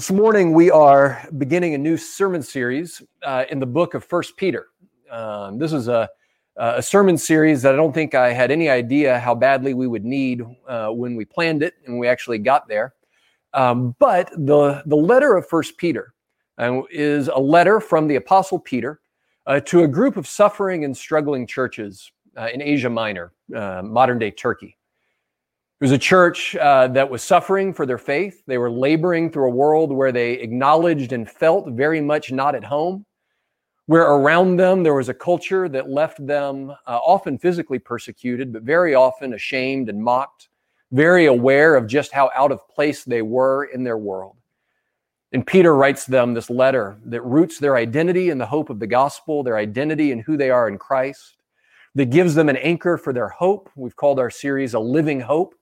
This morning, we are beginning a new sermon series uh, in the book of First Peter. Um, this is a, a, sermon series that I don't think I had any idea how badly we would need uh, when we planned it and we actually got there. Um, but the, the letter of First Peter uh, is a letter from the Apostle Peter uh, to a group of suffering and struggling churches uh, in Asia Minor, uh, modern day Turkey. It was a church uh, that was suffering for their faith. They were laboring through a world where they acknowledged and felt very much not at home, where around them there was a culture that left them uh, often physically persecuted, but very often ashamed and mocked, very aware of just how out of place they were in their world. And Peter writes them this letter that roots their identity in the hope of the gospel, their identity in who they are in Christ, that gives them an anchor for their hope. We've called our series A Living Hope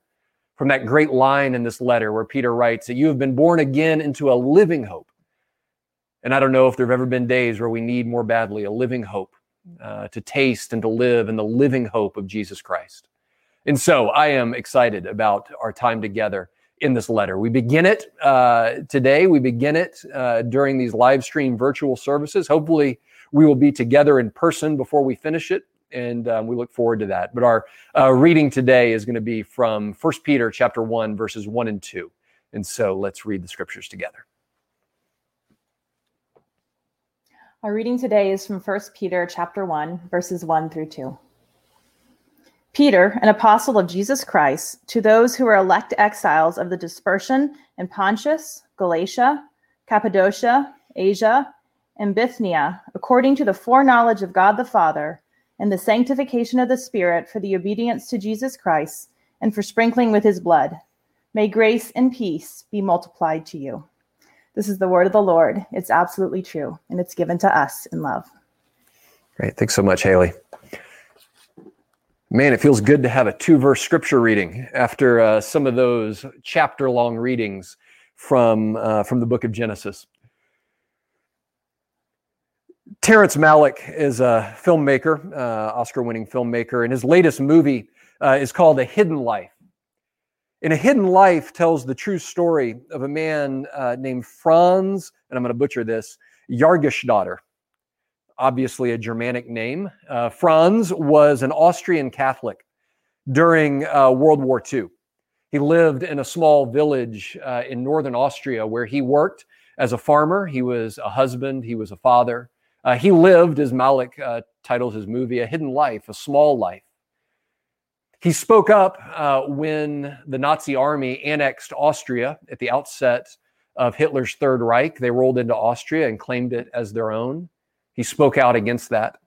from that great line in this letter where Peter writes that you have been born again into a living hope. And I don't know if there have ever been days where we need more badly a living hope uh, to taste and to live in the living hope of Jesus Christ. And so I am excited about our time together in this letter. We begin it uh, today. We begin it uh, during these live stream virtual services. Hopefully, we will be together in person before we finish it and um, we look forward to that. But our uh, reading today is going to be from First Peter chapter 1 verses 1 and 2. And so let's read the scriptures together. Our reading today is from First Peter chapter 1 verses 1 through 2. Peter, an apostle of Jesus Christ, to those who are elect exiles of the dispersion in Pontus, Galatia, Cappadocia, Asia, and Bithynia, according to the foreknowledge of God the Father, and the sanctification of the Spirit for the obedience to Jesus Christ and for sprinkling with his blood. May grace and peace be multiplied to you. This is the word of the Lord. It's absolutely true, and it's given to us in love. Great. Thanks so much, Haley. Man, it feels good to have a two verse scripture reading after uh, some of those chapter long readings from, uh, from the book of Genesis. Terrence Malick is a filmmaker, uh, Oscar winning filmmaker, and his latest movie uh, is called A Hidden Life. In A Hidden Life tells the true story of a man uh, named Franz, and I'm going to butcher this, Jägerstätter, obviously a Germanic name. Uh, Franz was an Austrian Catholic during uh, World War II. He lived in a small village uh, in northern Austria where he worked as a farmer. He was a husband, he was a father. Uh, he lived, as Malick uh, titles his movie, a hidden life, a small life. He spoke up uh, when the Nazi army annexed Austria at the outset of Hitler's Third Reich. They rolled into Austria and claimed it as their own. He spoke out against that.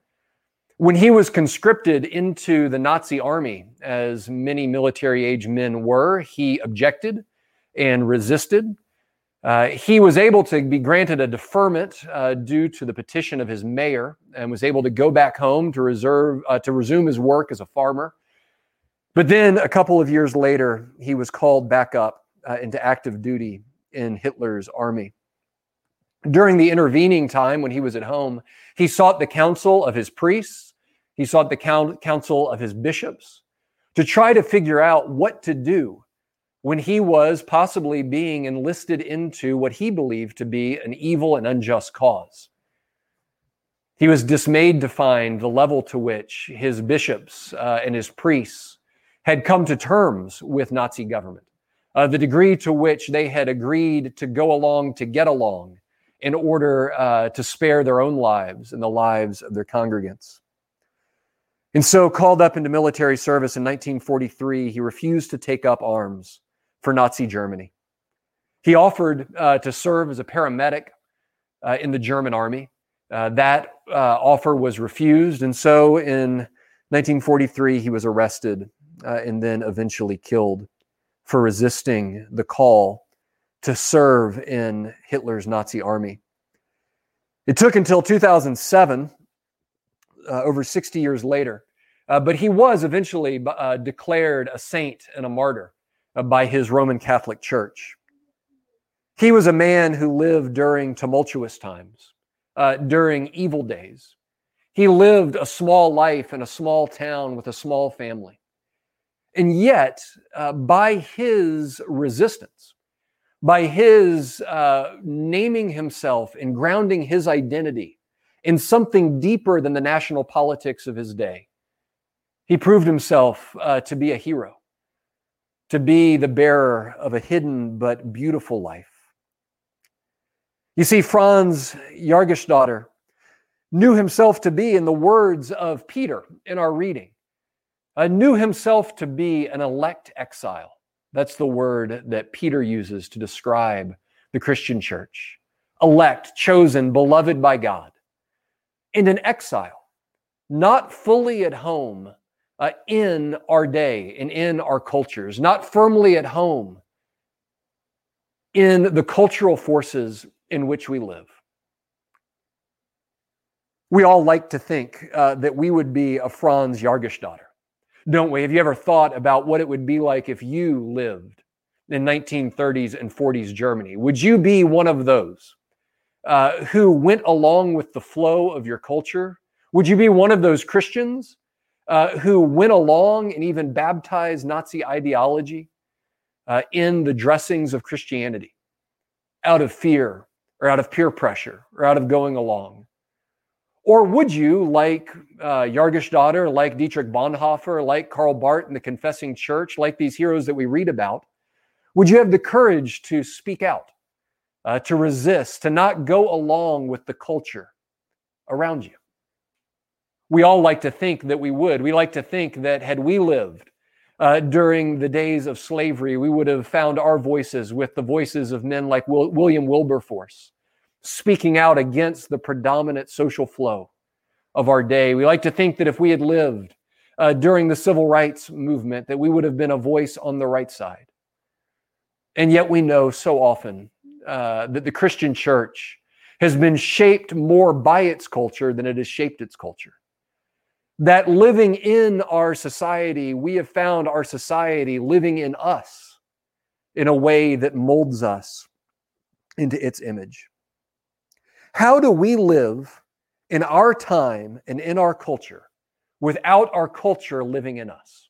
When he was conscripted into the Nazi army, as many military age men were, he objected and resisted. Uh, he was able to be granted a deferment uh, due to the petition of his mayor and was able to go back home to reserve uh, to resume his work as a farmer. But then a couple of years later, he was called back up uh, into active duty in Hitler's army. During the intervening time when he was at home, he sought the counsel of his priests, he sought the counsel of his bishops to try to figure out what to do when he was possibly being enlisted into what he believed to be an evil and unjust cause. He was dismayed to find the level to which his bishops uh, and his priests had come to terms with Nazi government, uh, the degree to which they had agreed to go along to get along in order uh, to spare their own lives and the lives of their congregants. And so, called up into military service in 1943, he refused to take up arms for Nazi Germany. He offered uh, to serve as a paramedic uh, in the German army. Uh, that uh, offer was refused, and so in 1943 he was arrested uh, and then eventually killed for resisting the call to serve in Hitler's Nazi army. It took until 2007, uh, over 60 years later, but he was eventually declared a saint and a martyr by his Roman Catholic Church. He was a man who lived during tumultuous times, uh, during evil days. He lived a small life in a small town with a small family. And yet, uh, by his resistance, by his uh, naming himself and grounding his identity in something deeper than the national politics of his day, he proved himself uh, to be a hero, to be the bearer of a hidden but beautiful life. You see, Franz Jägerstätter knew himself to be, in the words of Peter in our reading, uh, knew himself to be an elect exile. That's the word that Peter uses to describe the Christian church. Elect, chosen, beloved by God. And an exile, not fully at home uh, in our day and in our cultures, not firmly at home in the cultural forces in which we live. We all like to think uh, that we would be a Franz Jägerstätter, don't we? Have you ever thought about what it would be like if you lived in 1930s and 40s Germany? Would you be one of those uh, who went along with the flow of your culture? Would you be one of those Christians uh, who went along and even baptized Nazi ideology uh, in the dressings of Christianity out of fear or out of peer pressure or out of going along? Or would you, like uh, daughter, like Dietrich Bonhoeffer, like Karl Barth in the Confessing Church, like these heroes that we read about, would you have the courage to speak out, uh, to resist, to not go along with the culture around you? We all like to think that we would. We like to think that had we lived uh, during the days of slavery, we would have found our voices with the voices of men like Will- William Wilberforce speaking out against the predominant social flow of our day. We like to think that if we had lived uh, during the civil rights movement, that we would have been a voice on the right side. And yet we know so often uh, that the Christian church has been shaped more by its culture than it has shaped its culture. That living in our society, we have found our society living in us in a way that molds us into its image. How do we live in our time and in our culture without our culture living in us?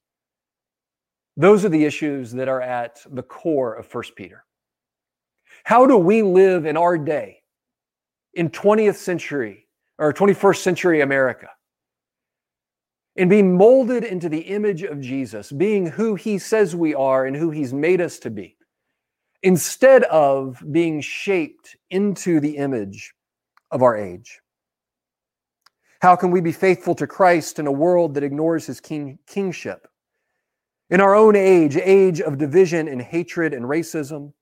Those are the issues that are at the core of 1 Peter. How do we live in our day, in 20th century or 21st century America, and be molded into the image of Jesus, being who he says we are and who he's made us to be, instead of being shaped into the image of our age? How can we be faithful to Christ in a world that ignores his king, kingship? In our own age, age of division and hatred and racism,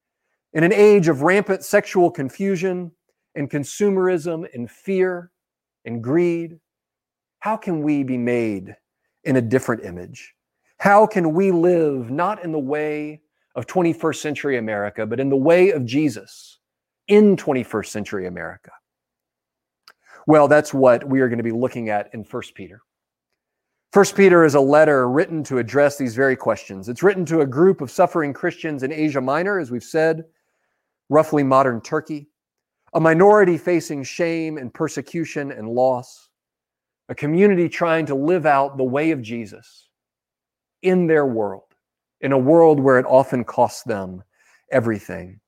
in an age of rampant sexual confusion and consumerism and fear and greed, how can we be made in a different image? How can we live not in the way of 21st century America, but in the way of Jesus in 21st century America? Well, that's what we are going to be looking at in 1 Peter. 1 Peter is a letter written to address these very questions. It's written to a group of suffering Christians in Asia Minor, as we've said, roughly modern Turkey, a minority facing shame and persecution and loss, a community trying to live out the way of Jesus in their world, in a world where it often costs them everything.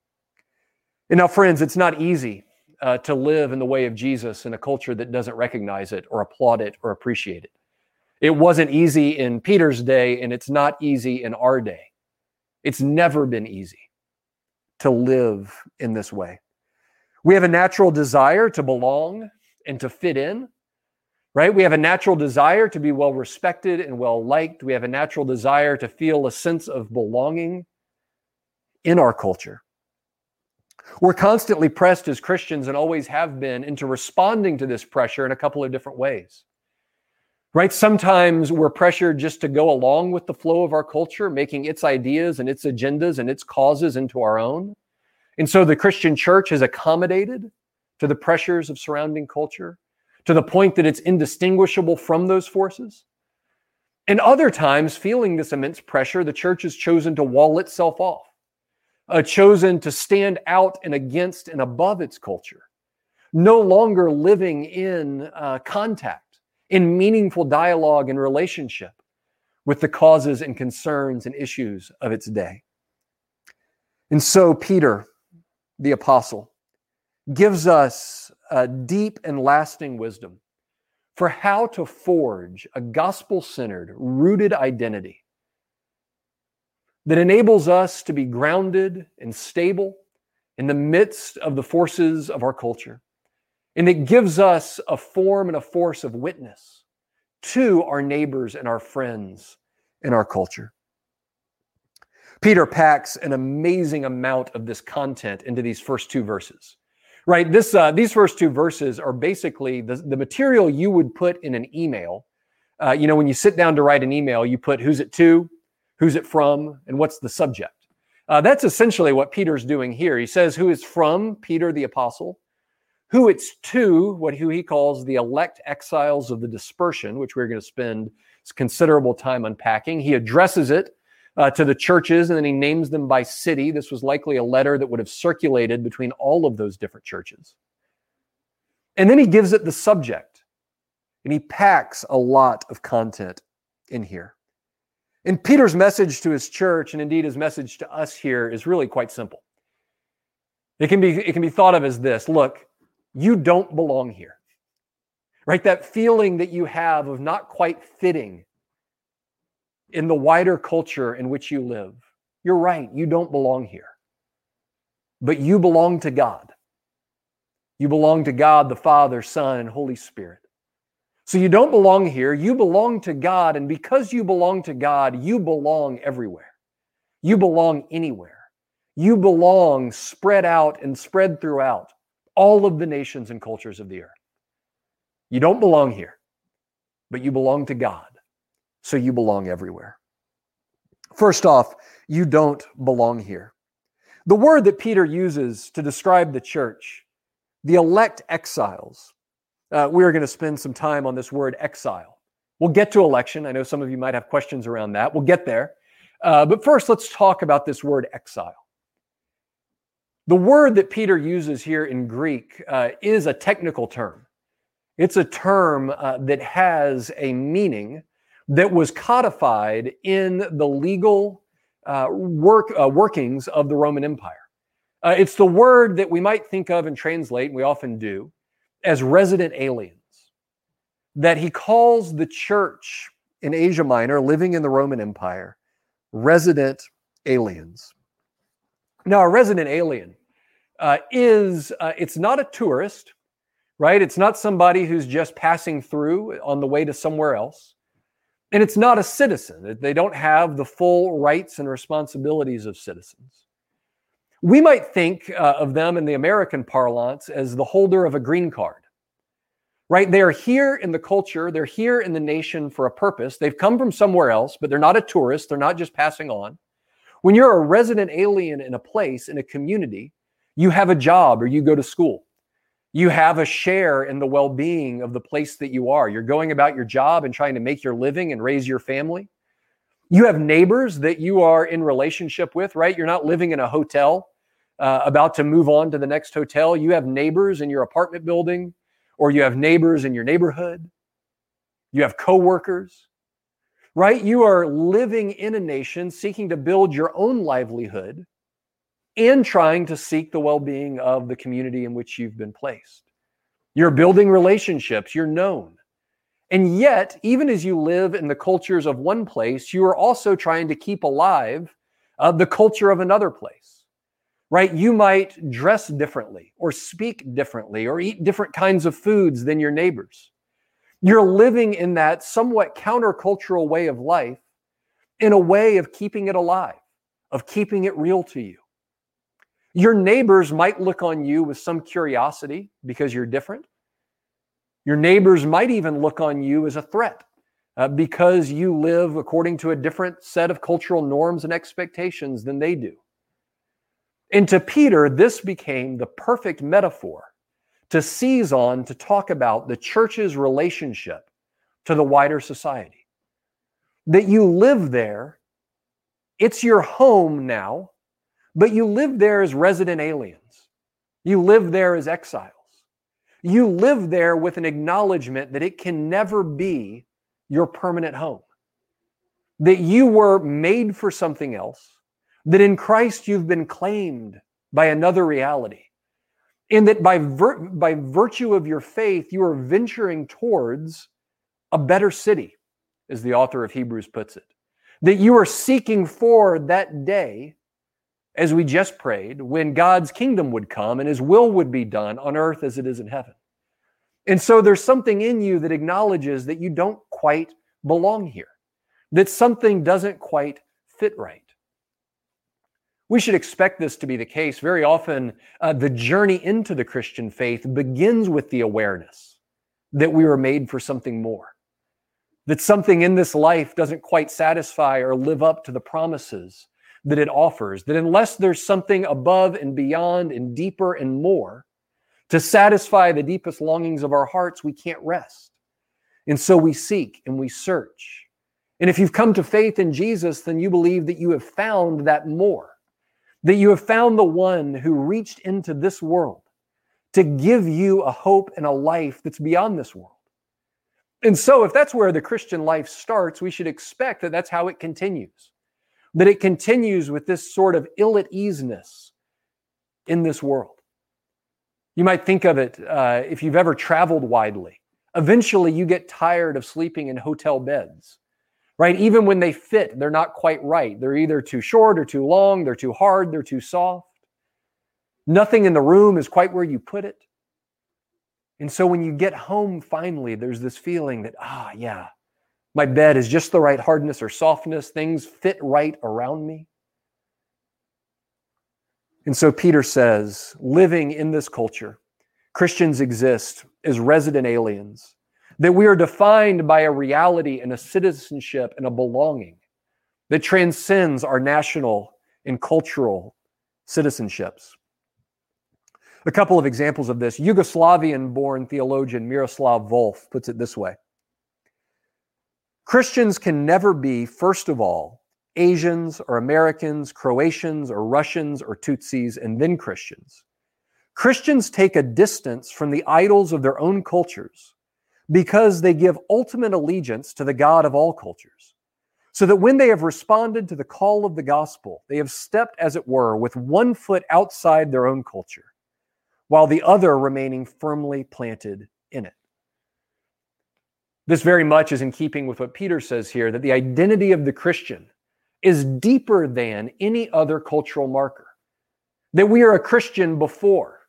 And now, friends, it's not easy uh, to live in the way of Jesus in a culture that doesn't recognize it or applaud it or appreciate it. It wasn't easy in Peter's day, and it's not easy in our day. It's never been easy to live in this way. We have a natural desire to belong and to fit in, right? We have a natural desire to be well respected and well liked. We have a natural desire to feel a sense of belonging in our culture. We're constantly pressed as Christians and always have been into responding to this pressure in a couple of different ways. Right? Sometimes we're pressured just to go along with the flow of our culture, making its ideas and its agendas and its causes into our own. And so the Christian church has accommodated to the pressures of surrounding culture to the point that it's indistinguishable from those forces. And other times, feeling this immense pressure, the church has chosen to wall itself off, uh, chosen to stand out and against and above its culture, no longer living in uh, contact, in meaningful dialogue and relationship with the causes and concerns and issues of its day. And so, Peter, the apostle, gives us a deep and lasting wisdom for how to forge a gospel centered, rooted identity that enables us to be grounded and stable in the midst of the forces of our culture. And it gives us a form and a force of witness to our neighbors and our friends in our culture. Peter packs an amazing amount of this content into these first two verses right? This uh, these first two verses are basically the, the material you would put in an email. Uh, you know, when you sit down to write an email, you put who's it to, who's it from, and what's the subject. Uh, that's essentially what Peter's doing here. He says who is from Peter the apostle, who it's to, what who he calls the elect exiles of the dispersion, which we're going to spend considerable time unpacking. He addresses it uh, to the churches, and then he names them by city. This was likely a letter that would have circulated between all of those different churches. And then he gives it the subject, and he packs a lot of content in here. And Peter's message to his church, and indeed his message to us here, is really quite simple. It can be, it can be thought of as this look, you don't belong here. Right? That feeling that you have of not quite fitting in the wider culture in which you live. You're right, you don't belong here. But you belong to God. You belong to God, the Father, Son, and Holy Spirit. So you don't belong here, you belong to God. And because you belong to God, you belong everywhere. You belong anywhere. You belong spread out and spread throughout all of the nations and cultures of the earth. You don't belong here, but you belong to God so you belong everywhere. First off, you don't belong here. The word that Peter uses to describe the church, the elect exiles, uh, we're going to spend some time on this word exile. We'll get to election. I know some of you might have questions around that. We'll get there. Uh, but first, let's talk about this word exile. The word that Peter uses here in Greek uh, is a technical term. It's a term uh, that has a meaning that was codified in the legal uh, work uh, workings of the Roman Empire. Uh, it's the word that we might think of and translate, and we often do, as resident aliens. That he calls the church in Asia Minor, living in the Roman Empire, resident aliens. Now, a resident alien uh, is uh, it's not a tourist, right? It's not somebody who's just passing through on the way to somewhere else. And it's not a citizen. They don't have the full rights and responsibilities of citizens. We might think uh, of them in the American parlance as the holder of a green card, right? They are here in the culture, they're here in the nation for a purpose. They've come from somewhere else, but they're not a tourist, they're not just passing on. When you're a resident alien in a place, in a community, you have a job or you go to school. You have a share in the well being of the place that you are. You're going about your job and trying to make your living and raise your family. You have neighbors that you are in relationship with, right? You're not living in a hotel uh, about to move on to the next hotel. You have neighbors in your apartment building, or you have neighbors in your neighborhood. You have coworkers, right? You are living in a nation seeking to build your own livelihood and trying to seek the well being of the community in which you've been placed. You're building relationships, you're known. And yet, even as you live in the cultures of one place, you are also trying to keep alive uh, the culture of another place, right? You might dress differently, or speak differently, or eat different kinds of foods than your neighbors. You're living in that somewhat countercultural way of life in a way of keeping it alive, of keeping it real to you. Your neighbors might look on you with some curiosity because you're different. Your neighbors might even look on you as a threat uh, because you live according to a different set of cultural norms and expectations than they do. And to Peter, this became the perfect metaphor to seize on to talk about the church's relationship to the wider society. That you live there, it's your home now, but you live there as resident aliens. You live there as exiles. You live there with an acknowledgement that it can never be your permanent home. That you were made for something else, that in Christ you've been claimed by another reality, and that by, vir- by virtue of your faith, you are venturing towards a better city, as the author of Hebrews puts it. That you are seeking for that day, as we just prayed, when God's kingdom would come and his will would be done on earth as it is in heaven. And so there's something in you that acknowledges that you don't quite belong here, that something doesn't quite fit right. We should expect this to be the case. Very often, uh, the journey into the Christian faith begins with the awareness that we were made for something more that something in this life doesn't quite satisfy or live up to the promises that it offers, that unless there's something above and beyond and deeper and more to satisfy the deepest longings of our hearts, we can't rest. And so we seek and we search. And if you've come to faith in Jesus, then you believe that you have found that more, that you have found the one who reached into this world to give you a hope and a life that's beyond this world. And so, if that's where the Christian life starts, we should expect that that's how it continues. That it continues with this sort of ill at easeness in this world. You might think of it uh, if you've ever traveled widely. Eventually, you get tired of sleeping in hotel beds, right? Even when they fit, they're not quite right. They're either too short or too long, they're too hard, they're too soft. Nothing in the room is quite where you put it. And so when you get home finally, there's this feeling that, ah, yeah, my bed is just the right hardness or softness. Things fit right around me. And so Peter says, living in this culture, Christians exist as resident aliens, that we are defined by a reality and a citizenship and a belonging that transcends our national and cultural citizenships. A couple of examples of this. Yugoslavian born theologian Miroslav Volf puts it this way Christians can never be, first of all, Asians or Americans, Croatians or Russians or Tutsis, and then Christians. Christians take a distance from the idols of their own cultures because they give ultimate allegiance to the God of all cultures. So that when they have responded to the call of the gospel, they have stepped, as it were, with one foot outside their own culture while the other remaining firmly planted in it. This very much is in keeping with what Peter says here that the identity of the Christian is deeper than any other cultural marker. That we are a Christian before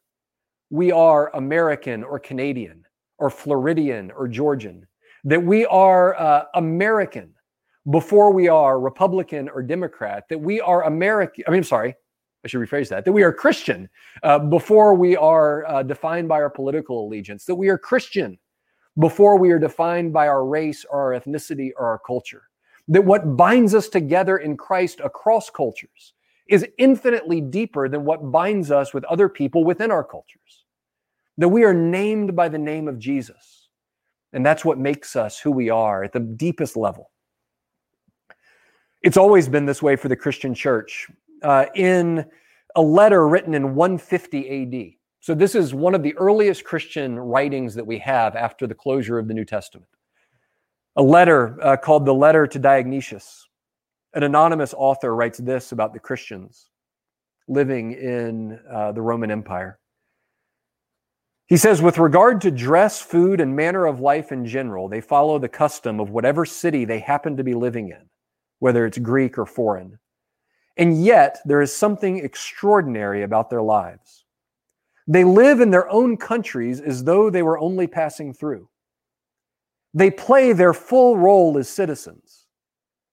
we are American or Canadian or Floridian or Georgian. That we are uh, American before we are Republican or Democrat. That we are American, I mean, I'm sorry, I should rephrase that, that we are Christian uh, before we are uh, defined by our political allegiance, that we are Christian before we are defined by our race or our ethnicity or our culture, that what binds us together in Christ across cultures is infinitely deeper than what binds us with other people within our cultures, that we are named by the name of Jesus. And that's what makes us who we are at the deepest level. It's always been this way for the Christian church uh, in a letter written in 150 AD. So, this is one of the earliest Christian writings that we have after the closure of the New Testament. A letter uh, called the Letter to Diognetus. An anonymous author writes this about the Christians living in uh, the Roman Empire. He says, with regard to dress, food, and manner of life in general, they follow the custom of whatever city they happen to be living in, whether it's Greek or foreign. And yet, there is something extraordinary about their lives. They live in their own countries as though they were only passing through. They play their full role as citizens,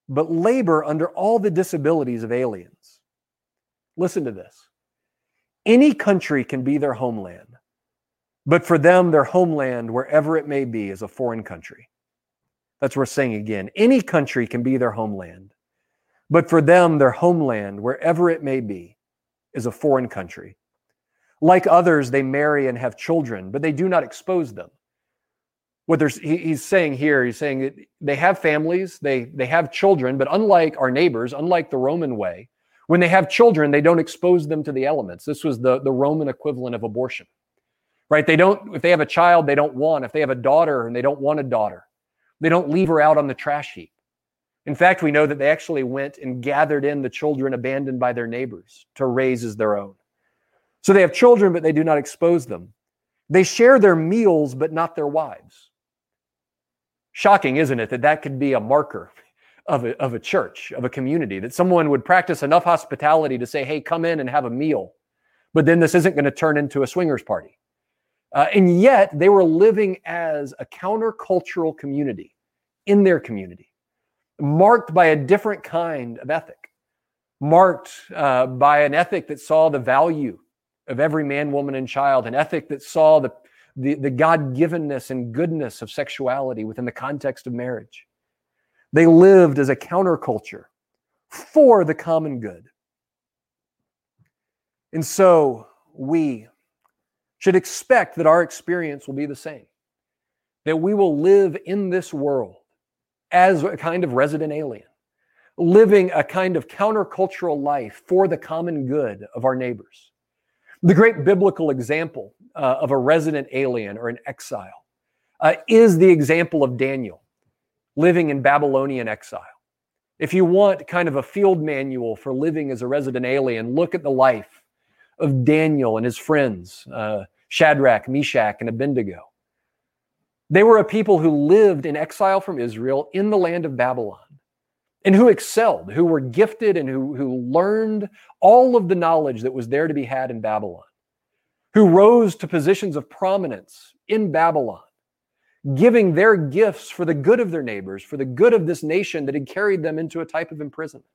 but labor under all the disabilities of aliens. Listen to this any country can be their homeland, but for them, their homeland, wherever it may be, is a foreign country. That's worth saying again. Any country can be their homeland, but for them, their homeland, wherever it may be, is a foreign country. Like others, they marry and have children, but they do not expose them. What there's, he, he's saying here, he's saying that they have families, they, they have children, but unlike our neighbors, unlike the Roman way, when they have children, they don't expose them to the elements. This was the, the Roman equivalent of abortion, right? They don't, if they have a child they don't want, if they have a daughter and they don't want a daughter, they don't leave her out on the trash heap. In fact, we know that they actually went and gathered in the children abandoned by their neighbors to raise as their own. So they have children, but they do not expose them. They share their meals, but not their wives. Shocking, isn't it, that that could be a marker of a, of a church, of a community, that someone would practice enough hospitality to say, hey, come in and have a meal. But then this isn't going to turn into a swingers party. Uh, and yet they were living as a countercultural community in their community, marked by a different kind of ethic, marked uh, by an ethic that saw the value of every man, woman, and child, an ethic that saw the, the, the God givenness and goodness of sexuality within the context of marriage. They lived as a counterculture for the common good. And so we should expect that our experience will be the same, that we will live in this world as a kind of resident alien, living a kind of countercultural life for the common good of our neighbors. The great biblical example uh, of a resident alien or an exile uh, is the example of Daniel living in Babylonian exile. If you want kind of a field manual for living as a resident alien, look at the life of Daniel and his friends, uh, Shadrach, Meshach, and Abednego. They were a people who lived in exile from Israel in the land of Babylon and who excelled, who were gifted, and who, who learned all of the knowledge that was there to be had in Babylon, who rose to positions of prominence in Babylon, giving their gifts for the good of their neighbors, for the good of this nation that had carried them into a type of imprisonment.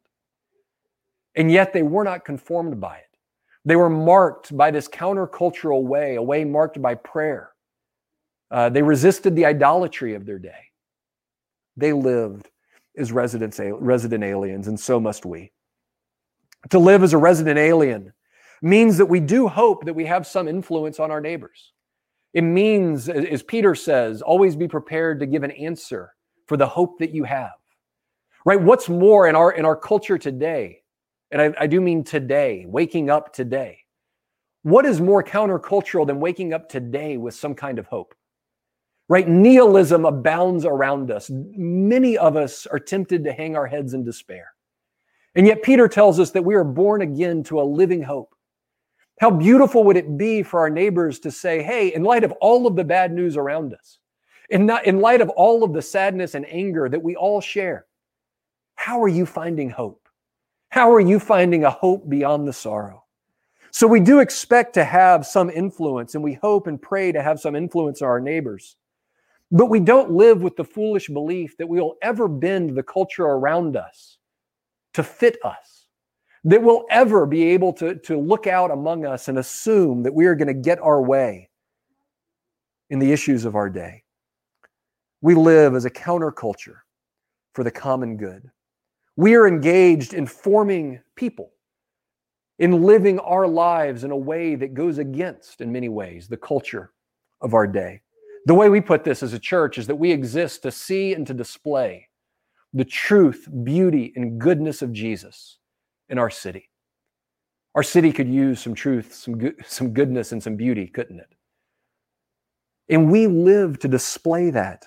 And yet they were not conformed by it. They were marked by this countercultural way, a way marked by prayer. Uh, they resisted the idolatry of their day. They lived as residents, resident aliens, and so must we. To live as a resident alien means that we do hope that we have some influence on our neighbors. It means, as Peter says, always be prepared to give an answer for the hope that you have. Right? What's more in our in our culture today and I, I do mean today, waking up today. What is more countercultural than waking up today with some kind of hope? Right? Nihilism abounds around us. Many of us are tempted to hang our heads in despair. And yet, Peter tells us that we are born again to a living hope. How beautiful would it be for our neighbors to say, hey, in light of all of the bad news around us, in, not, in light of all of the sadness and anger that we all share, how are you finding hope? How are you finding a hope beyond the sorrow? So we do expect to have some influence, and we hope and pray to have some influence on our neighbors. But we don't live with the foolish belief that we will ever bend the culture around us to fit us, that we'll ever be able to, to look out among us and assume that we are going to get our way in the issues of our day. We live as a counterculture for the common good. We are engaged in forming people, in living our lives in a way that goes against, in many ways, the culture of our day. The way we put this as a church is that we exist to see and to display the truth, beauty, and goodness of Jesus in our city. Our city could use some truth, some, good, some goodness, and some beauty, couldn't it? And we live to display that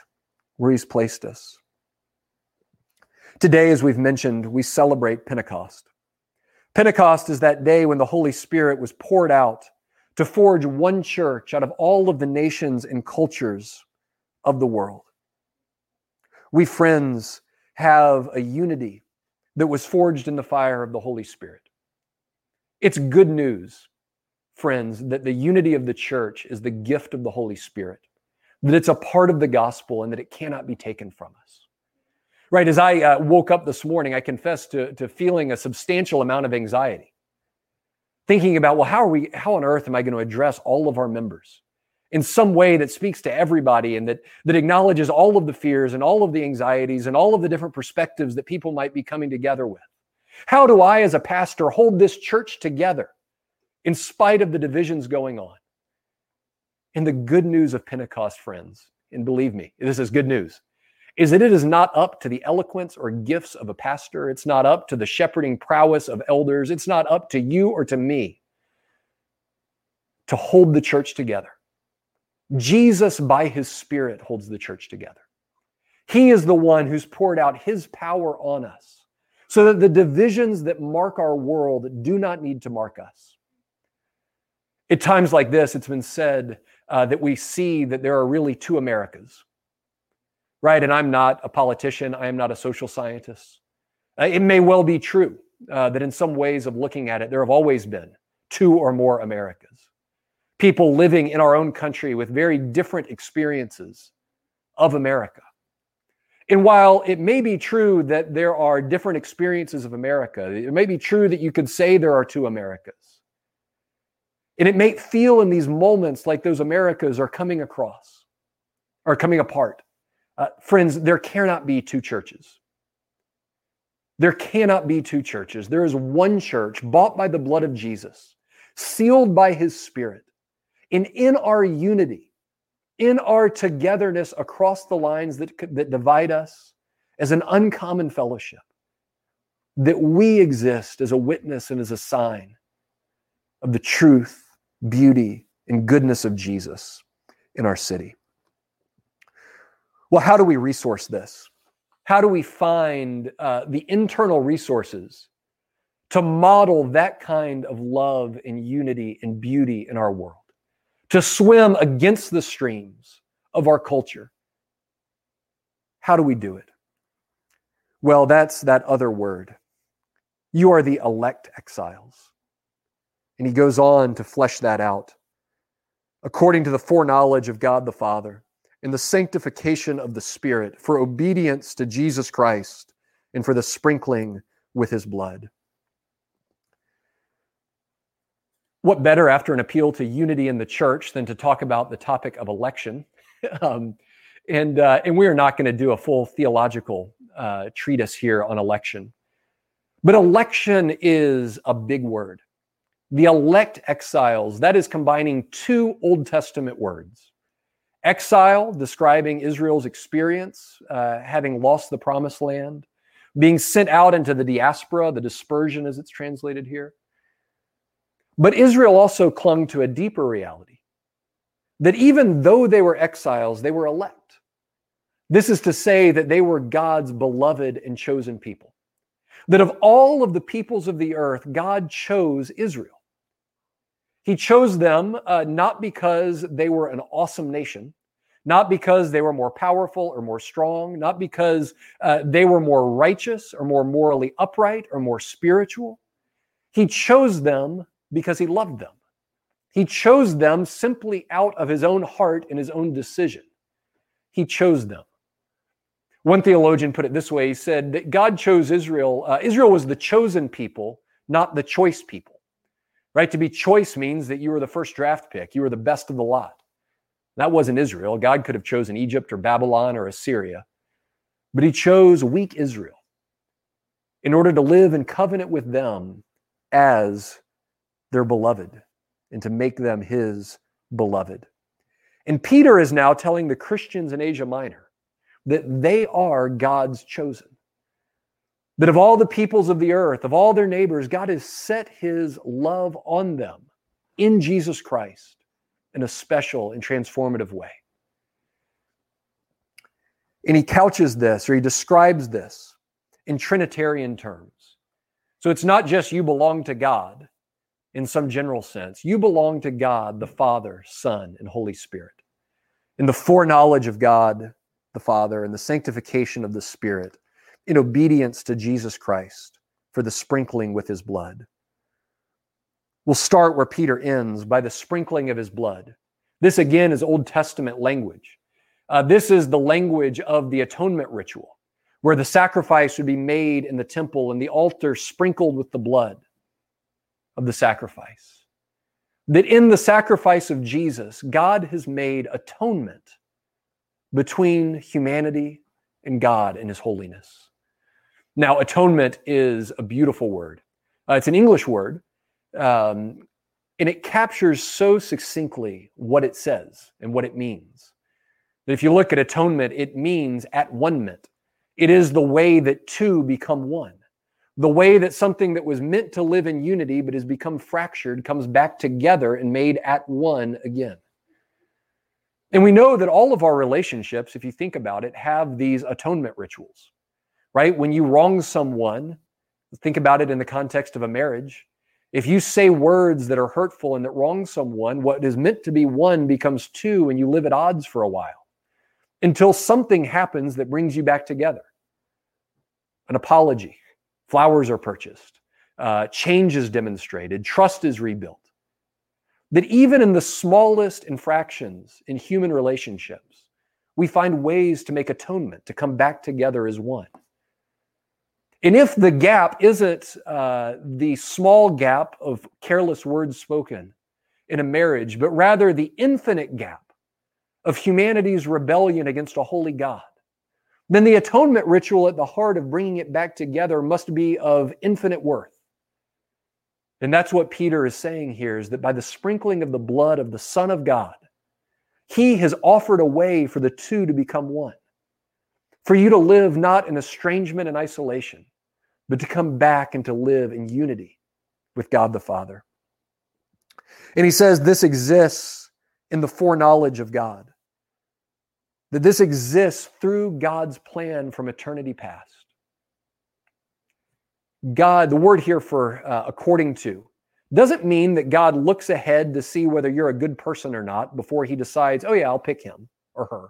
where He's placed us. Today, as we've mentioned, we celebrate Pentecost. Pentecost is that day when the Holy Spirit was poured out to forge one church out of all of the nations and cultures of the world. We, friends, have a unity that was forged in the fire of the Holy Spirit. It's good news, friends, that the unity of the church is the gift of the Holy Spirit, that it's a part of the gospel and that it cannot be taken from us. Right, as I uh, woke up this morning, I confess to, to feeling a substantial amount of anxiety. Thinking about, well, how are we, how on earth am I going to address all of our members? in some way that speaks to everybody and that, that acknowledges all of the fears and all of the anxieties and all of the different perspectives that people might be coming together with? How do I, as a pastor, hold this church together in spite of the divisions going on? And the good news of Pentecost, friends, and believe me, this is good news, is that it is not up to the eloquence or gifts of a pastor. It's not up to the shepherding prowess of elders. It's not up to you or to me to hold the church together. Jesus, by his Spirit, holds the church together. He is the one who's poured out his power on us so that the divisions that mark our world do not need to mark us. At times like this, it's been said uh, that we see that there are really two Americas, right? And I'm not a politician, I am not a social scientist. Uh, it may well be true uh, that in some ways of looking at it, there have always been two or more Americas. People living in our own country with very different experiences of America. And while it may be true that there are different experiences of America, it may be true that you could say there are two Americas. And it may feel in these moments like those Americas are coming across, are coming apart. Uh, friends, there cannot be two churches. There cannot be two churches. There is one church bought by the blood of Jesus, sealed by his spirit. And in our unity, in our togetherness across the lines that, that divide us as an uncommon fellowship, that we exist as a witness and as a sign of the truth beauty, and goodness of Jesus in our city. Well, how do we resource this? How do we find uh, the internal resources to model that kind of love and unity and beauty in our world? To swim against the streams of our culture? How do we do it? Well, that's that other word. You are the elect exiles. And he goes on to flesh that out. According to the foreknowledge of God the Father, in the sanctification of the Spirit, for obedience to Jesus Christ, and for the sprinkling with his blood. What better after an appeal to unity in the church than to talk about the topic of election? um, and, uh, and we are not going to do a full theological uh, treatise here on election. But election is a big word the elect exiles, that is combining two Old Testament words. Exile, describing Israel's experience, uh, having lost the promised land, being sent out into the diaspora, the dispersion as it's translated here. But Israel also clung to a deeper reality that even though they were exiles, they were elect. This is to say that they were God's beloved and chosen people. That of all of the peoples of the earth, God chose Israel. He chose them uh, not because they were an awesome nation, not because they were more powerful or more strong, not because uh, they were more righteous or more morally upright or more spiritual. He chose them because he loved them. He chose them simply out of his own heart and his own decision. He chose them. One theologian put it this way he said that God chose Israel. Uh, Israel was the chosen people, not the choice people right? To be choice means that you were the first draft pick, you were the best of the lot. That wasn't Israel. God could have chosen Egypt or Babylon or Assyria, but he chose weak Israel in order to live in covenant with them as their beloved and to make them his beloved. And Peter is now telling the Christians in Asia Minor that they are God's chosen. That of all the peoples of the earth, of all their neighbors, God has set his love on them in Jesus Christ in a special and transformative way. And he couches this or he describes this in Trinitarian terms. So it's not just you belong to God in some general sense, you belong to God, the Father, Son, and Holy Spirit. In the foreknowledge of God, the Father, and the sanctification of the Spirit in obedience to Jesus Christ for the sprinkling with his blood. We'll start where Peter ends by the sprinkling of his blood. This again is Old Testament language. Uh, this is the language of the atonement ritual, where the sacrifice would be made in the temple and the altar sprinkled with the blood of the sacrifice. that in the sacrifice of Jesus, God has made atonement between humanity and God and his holiness. Now, atonement is a beautiful word. Uh, it's an English word, um, and it captures so succinctly what it says and what it means. That if you look at atonement, it means at one. It is the way that two become one. The way that something that was meant to live in unity but has become fractured comes back together and made at one again. And we know that all of our relationships, if you think about it, have these atonement rituals, right? When you wrong someone, think about it in the context of a marriage. If you say words that are hurtful and that wrong someone, what is meant to be one becomes two, and you live at odds for a while until something happens that brings you back together. An apology, flowers are purchased, uh, change is demonstrated, trust is rebuilt. That even in the smallest infractions in human relationships, we find ways to make atonement, to come back together as one. And if the gap isn't uh, the small gap of careless words spoken in a marriage, but rather the infinite gap of humanity's rebellion against a holy God, then the atonement ritual at the heart of bringing it back together must be of infinite worth. And that's what Peter is saying here is that by the sprinkling of the blood of the Son of God, he has offered a way for the two to become one. For you to live not in estrangement and isolation, but to come back and to live in unity with God the Father. And he says this exists in the foreknowledge of God, that this exists through God's plan from eternity past. God, the word here for uh, according to, doesn't mean that God looks ahead to see whether you're a good person or not before he decides, oh, yeah, I'll pick him or her.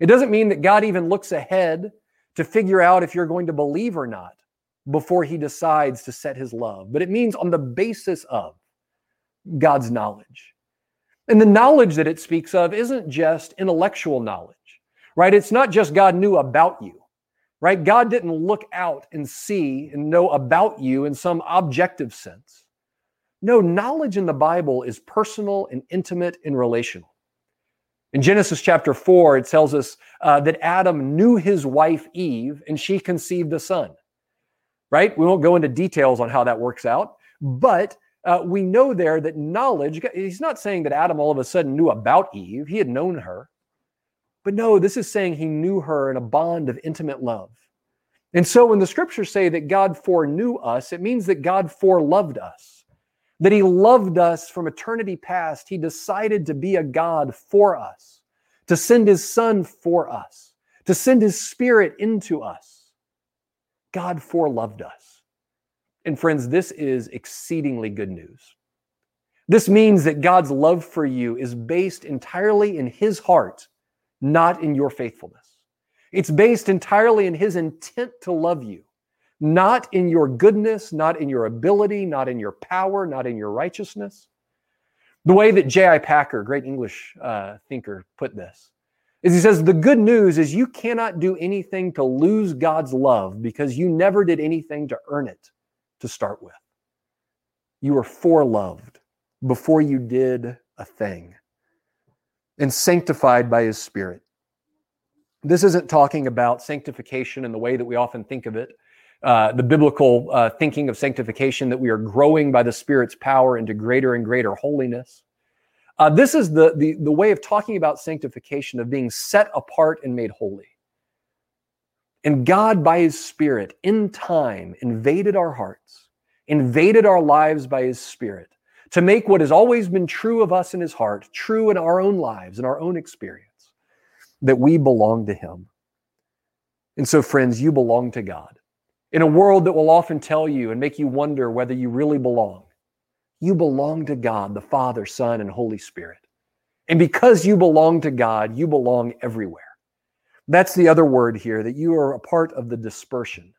It doesn't mean that God even looks ahead to figure out if you're going to believe or not before he decides to set his love, but it means on the basis of God's knowledge. And the knowledge that it speaks of isn't just intellectual knowledge, right? It's not just God knew about you, right? God didn't look out and see and know about you in some objective sense. No, knowledge in the Bible is personal and intimate and relational. In Genesis chapter 4, it tells us uh, that Adam knew his wife Eve and she conceived a son right? We won't go into details on how that works out, but uh, we know there that knowledge, he's not saying that Adam all of a sudden knew about Eve, he had known her. But no, this is saying he knew her in a bond of intimate love. And so when the scriptures say that God foreknew us, it means that God foreloved us, that he loved us from eternity past. He decided to be a God for us, to send his son for us, to send his spirit into us. God foreloved us. And friends, this is exceedingly good news. This means that God's love for you is based entirely in his heart, not in your faithfulness. It's based entirely in his intent to love you, not in your goodness, not in your ability, not in your power, not in your righteousness. The way that J.I. Packer, great English uh, thinker, put this is he says the good news is you cannot do anything to lose God's love because you never did anything to earn it to start with. You were foreloved before you did a thing and sanctified by his spirit. This isn't talking about sanctification in the way that we often think of it, uh, the biblical uh, thinking of sanctification that we are growing by the Spirit's power into greater and greater holiness. Uh, this is the, the, the way of talking about sanctification, of being set apart and made holy. And God, by His Spirit, in time, invaded our hearts, invaded our lives by His Spirit to make what has always been true of us in His heart true in our own lives, in our own experience, that we belong to Him. And so, friends, you belong to God. In a world that will often tell you and make you wonder whether you really belong, you belong to God, the Father, Son, and Holy Spirit. And because you belong to God, you belong everywhere. That's the other word here, that you are a part of the dispersion.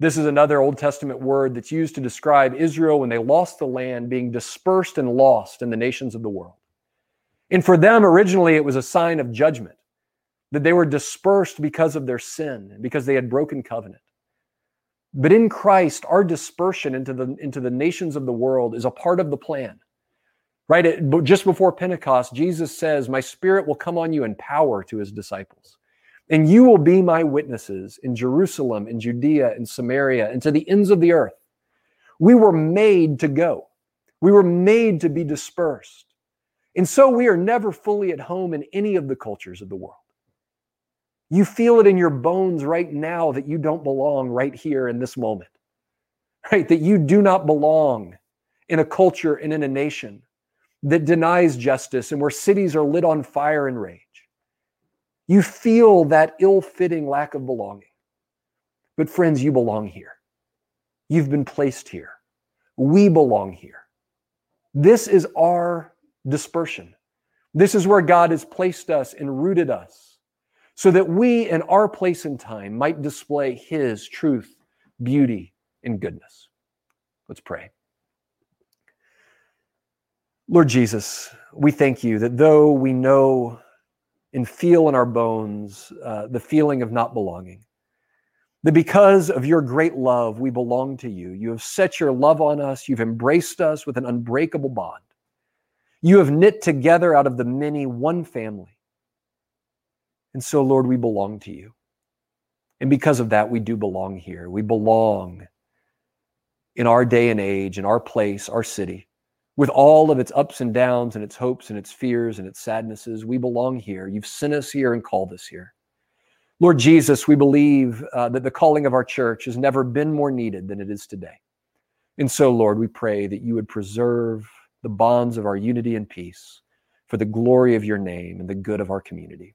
This is another Old Testament word that's used to describe Israel when they lost the land, being dispersed and lost in the nations of the world. And for them, originally, it was a sign of judgment, that they were dispersed because of their sin, because they had broken covenant. But in Christ, our dispersion into the, into the nations of the world is a part of the plan. Right? It, just before Pentecost, Jesus says, My spirit will come on you in power to his disciples. And you will be my witnesses in Jerusalem, in Judea, in Samaria, and to the ends of the earth. We were made to go. We were made to be dispersed. And so we are never fully at home in any of the cultures of the world. You feel it in your bones right now that you don't belong right here in this moment, right? That you do not belong in a culture and in a nation that denies justice and where cities are lit on fire and rage. You feel that ill fitting lack of belonging. But, friends, you belong here. You've been placed here. We belong here. This is our dispersion. This is where God has placed us and rooted us so that we, in our place and time, might display His truth, beauty, and goodness. Let's pray. Lord Jesus, we thank you that though we know and feel in our bones uh, the feeling of not belonging, that because of your great love, we belong to you. You have set your love on us, you've embraced us with an unbreakable bond. You have knit together out of the many one family. And so, Lord, we belong to you. And because of that, we do belong here. We belong in our day and age, in our place, our city with all of its ups and downs and its hopes and its fears and its sadnesses. We belong here. You've sent us here and called us here. Lord Jesus, we believe uh, that the calling of our church has never been more needed than it is today. And so, Lord, we pray that you would preserve the bonds of our unity and peace for the glory of your name and the good of our community.